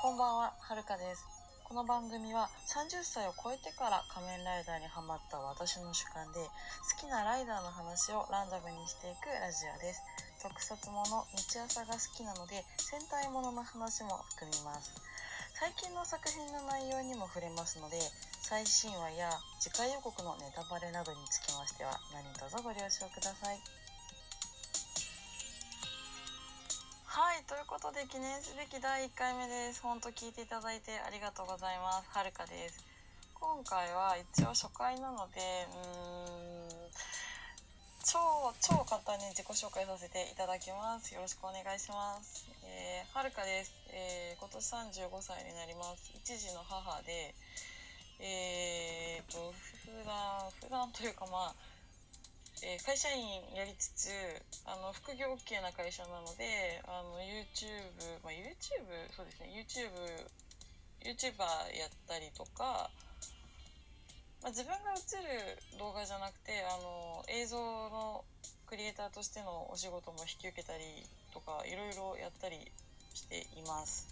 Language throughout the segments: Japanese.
こんばんは、はるかです。この番組は30歳を超えてから仮面ライダーにハマった私の主観で好きなライダーの話をランダムにしていくラジオです。特撮もの、日朝が好きなので戦隊ものの話も含みます。最近の作品の内容にも触れますので最新話や次回予告のネタバレなどにつきましては何卒ご了承ください。はい、ということで記念すべき第1回目です。ほんと聞いていただいてありがとうございます。はるかです。今回は一応初回なので、うーん、超、超簡単に自己紹介させていただきます。よろしくお願いします。えー、はるかです。えー、今年35歳になります。一児の母で、えーと、普段、普段というかまあ、えー会社員やりつつあの副業 OK な会社なのであの YouTube、まあ、YouTube そうですね。YouTube YouTuber やったりとか、まあ、自分が映る動画じゃなくてあの映像のクリエイターとしてのお仕事も引き受けたりとかいろいろやったりしています。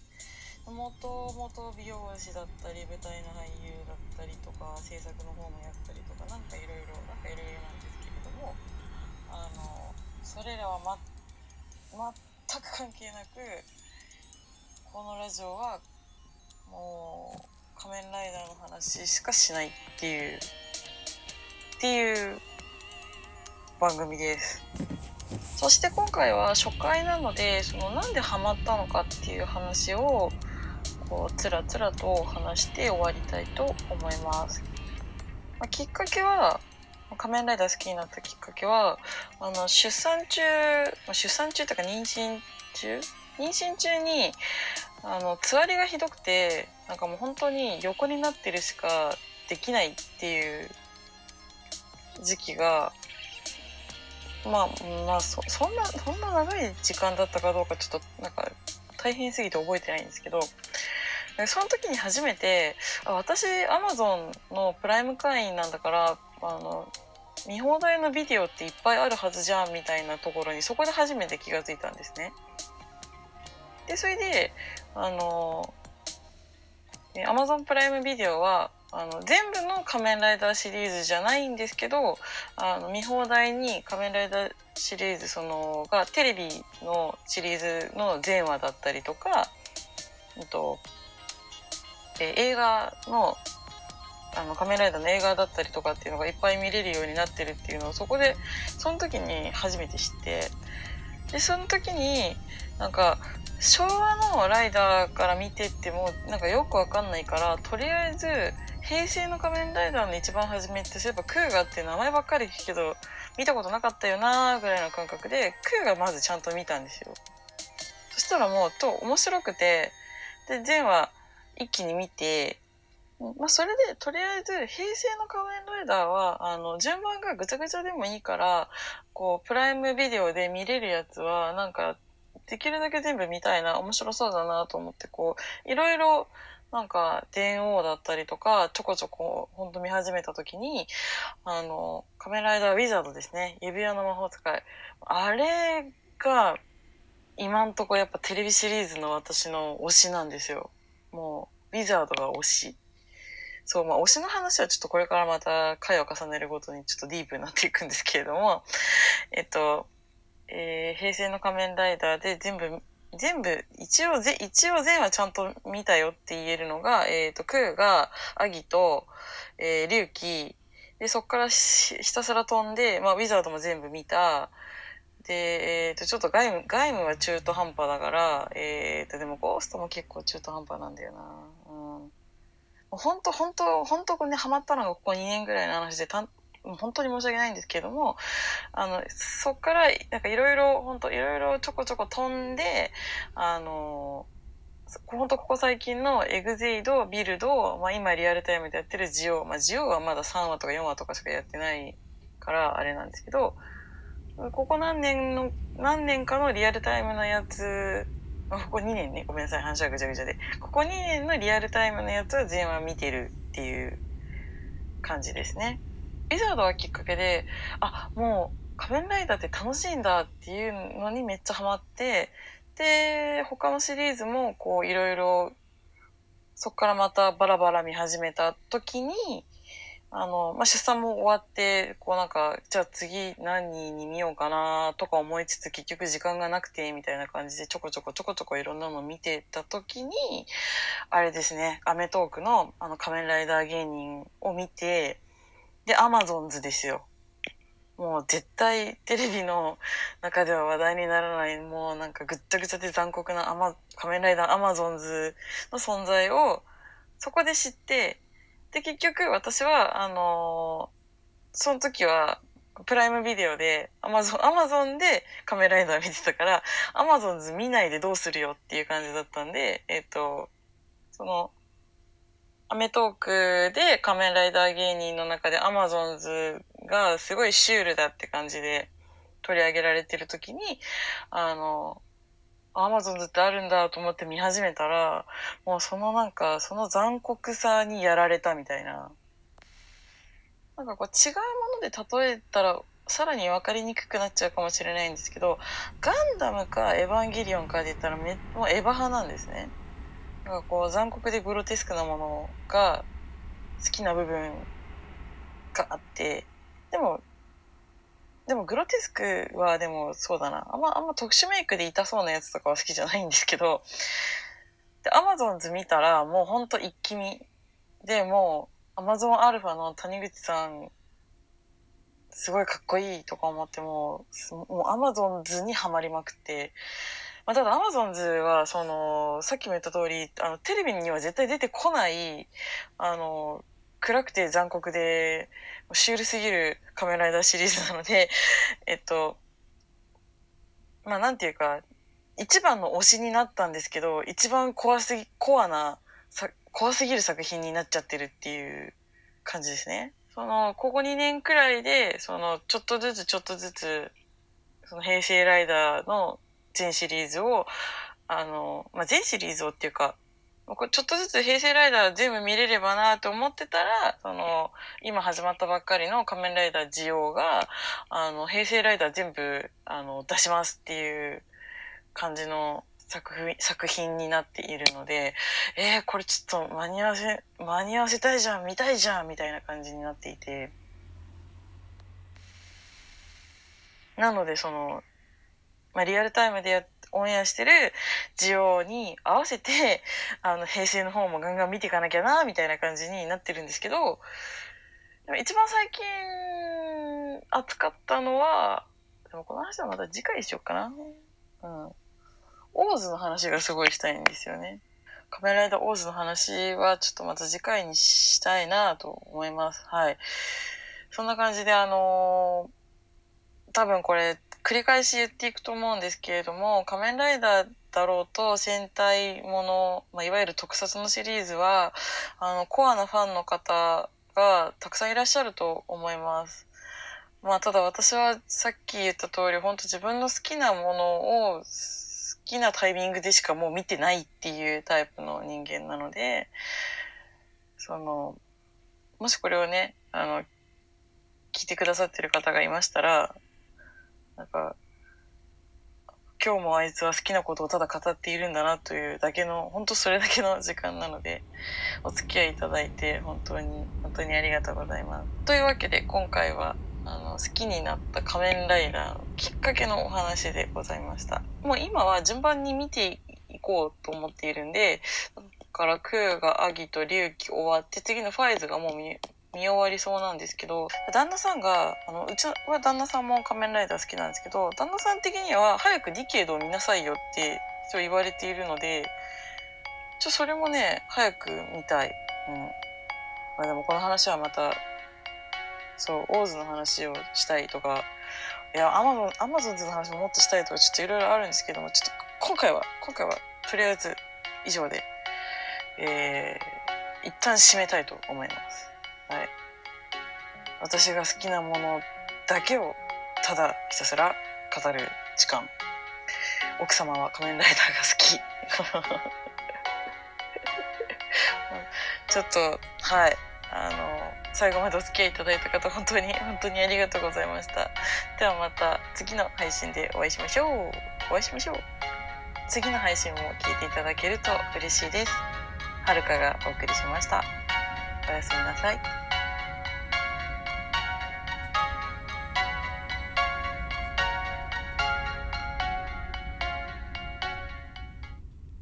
もともと美容師だったり舞台の俳優だったりとか制作の方もやったりとかなんかいろいろなんかいろいろなんですもあのそれらは、ま、全く関係なくこのラジオはもう仮面ライダーの話しかしないっていうっていう番組です。そして今回は初回なのでそのなんでハマったのかっていう話をこうつらつらと話して終わりたいと思います。まあ、きっかけは仮面ライダー好きになったきっかけはあの出産中出産中とか妊娠中？妊娠中にあのつわりがひどくてなんかもう本当に横になってるしかできないっていう時期がまあまあそそんなそんな長い時間だったかどうかちょっとなんか大変すぎて覚えてないんですけどその時に初めてあ私アマゾンのプライム会員なんだからあの見放題のビデオっていっぱいあるはずじゃんみたいなところにそこで初めて気がついたんですね。でそれであのアマゾンプライムビデオはあの全部の仮面ライダーシリーズじゃないんですけどあの見放題に仮面ライダーシリーズそのがテレビのシリーズの全話だったりとか、うんとえ映画のあの仮面ライダーの映画だったりとかっていうのがいっぱい見れるようになってるっていうのをそこでその時に初めて知ってでその時になんか昭和のライダーから見てってもなんかよくわかんないからとりあえず平成の仮面ライダーの一番初めってそういえばクーガって名前ばっかり聞くけど見たことなかったよなーぐらいの感覚でクーガまずちゃんと見たんですよ。そしたらもうと面白くてで全話一気に見てまあ、それで、とりあえず、平成の仮面ライダーは、あの、順番がぐちゃぐちゃでもいいから、こう、プライムビデオで見れるやつは、なんか、できるだけ全部見たいな、面白そうだなと思って、こう、いろいろ、なんか、電王だったりとか、ちょこちょこ、ほんと見始めた時に、あの、仮面ライダーウィザードですね。指輪の魔法使い。あれが、今んとこやっぱテレビシリーズの私の推しなんですよ。もう、ウィザードが推し。そう、まあ、推しの話はちょっとこれからまた回を重ねるごとにちょっとディープになっていくんですけれども、えっと、えー平成の仮面ライダーで全部、全部、一応ぜ、一応全話ちゃんと見たよって言えるのが、えっ、と、クーが、アギと、えー、リュウキ、で、そっからひたすら飛んで、まあ、ウィザードも全部見た。で、えっ、と、ちょっと外務、外務は中途半端だから、えっ、と、でもゴーストも結構中途半端なんだよな。本当本当本当これね、ハマったのがここ2年ぐらいの話で、たん本当に申し訳ないんですけども、あの、そっから、なんかいろいろ、本当いろいろちょこちょこ飛んで、あの、本当ここ最近のエグゼイド、ビルド、まあ今リアルタイムでやってるジオ、まあジオはまだ3話とか4話とかしかやってないからあれなんですけど、ここ何年の、何年かのリアルタイムのやつ、ここ2年ね、ごめんなさい、話はぐちゃぐちゃで。ここ2年のリアルタイムのやつは全話見てるっていう感じですね。ウィザードはきっかけで、あ、もう仮面ライダーって楽しいんだっていうのにめっちゃハマって、で、他のシリーズもこういろいろそこからまたバラバラ見始めた時に、あの、まあ、出産も終わって、こうなんか、じゃあ次何に見ようかなとか思いつつ結局時間がなくて、みたいな感じでちょこちょこちょこちょこいろんなの見てた時に、あれですね、アメトークのあの仮面ライダー芸人を見て、で、アマゾンズですよ。もう絶対テレビの中では話題にならない、もうなんかぐっちゃぐちゃで残酷なアマ、仮面ライダーアマゾンズの存在をそこで知って、で、結局私は、あのー、その時は、プライムビデオで、アマゾン、アマゾンで仮面ライダー見てたから、アマゾンズ見ないでどうするよっていう感じだったんで、えっ、ー、と、その、アメトークで仮面ライダー芸人の中でアマゾンズがすごいシュールだって感じで取り上げられてる時に、あの、アマゾンズってあるんだと思って見始めたら、もうそのなんか、その残酷さにやられたみたいな。なんかこう違うもので例えたら、さらに分かりにくくなっちゃうかもしれないんですけど、ガンダムかエヴァンゲリオンかで言ったらめ、もうエヴァ派なんですね。なんかこう残酷でグロテスクなものが好きな部分があって、でもでもグロテスクはでもそうだな。あんま、あんま特殊メイクで痛そうなやつとかは好きじゃないんですけど、で、アマゾンズ見たらもうほんと一気見。で、もう、アマゾンアルファの谷口さん、すごいかっこいいとか思ってもう、もうアマゾンズにはまりまくって、まあ、ただアマゾンズは、その、さっきも言った通り、あの、テレビには絶対出てこない、あの、暗くて残酷で、シュールすぎる仮面ライダーシリーズなので、えっと、まあなんていうか、一番の推しになったんですけど、一番怖すぎ、コアな、怖すぎる作品になっちゃってるっていう感じですね。その、ここ2年くらいで、その、ちょっとずつちょっとずつ、その平成ライダーの全シリーズを、あの、まあ、全シリーズをっていうか、ちょっとずつ平成ライダー全部見れればなと思ってたら、その、今始まったばっかりの仮面ライダージオが、あの、平成ライダー全部、あの、出しますっていう感じの作品、作品になっているので、えー、これちょっと間に合わせ、間に合わせたいじゃん、見たいじゃん、みたいな感じになっていて、なので、その、まあ、リアルタイムでやってオンエアしてる需要に合わせて、あの、平成の方もガンガン見ていかなきゃな、みたいな感じになってるんですけど、でも一番最近扱ったのは、でもこの話はまた次回にしようかな。うん。オーズの話がすごいしたいんですよね。カメライダーオーズの話はちょっとまた次回にしたいなと思います。はい。そんな感じであのー、多分これ繰り返し言っていくと思うんですけれども、仮面ライダーだろうと戦隊もの、まあ、いわゆる特撮のシリーズは、あの、コアなファンの方がたくさんいらっしゃると思います。まあ、ただ私はさっき言った通り、本当自分の好きなものを好きなタイミングでしかもう見てないっていうタイプの人間なので、その、もしこれをね、あの、聞いてくださってる方がいましたら、なんか、今日もあいつは好きなことをただ語っているんだなというだけの、本当それだけの時間なので、お付き合いいただいて本当に、本当にありがとうございます。というわけで今回は、あの、好きになった仮面ライダーのきっかけのお話でございました。もう今は順番に見ていこうと思っているんで、だからクーがアギと龍騎終わって、次のファイズがもう見見終わりそうなんですけど、旦那さんが、あの、うちは旦那さんも仮面ライダー好きなんですけど、旦那さん的には早くディケードを見なさいよって一応言われているので、ちょ、それもね、早く見たい。うん。まあでもこの話はまた、そう、オーズの話をしたいとか、いや、アマゾン、アマゾンズの話ももっとしたいとか、ちょっといろいろあるんですけども、ちょっと今回は、今回は、とりあえず以上で、えー、一旦締めたいと思います。はい。私が好きなものだけをただひたすら語る時間。奥様は仮面ライダーが好き。ちょっと、はい。あの、最後までお付き合いいただいた方、本当に、本当にありがとうございました。ではまた次の配信でお会いしましょう。お会いしましょう。次の配信も聞いていただけると嬉しいです。はるかがお送りしましたおやすみなさい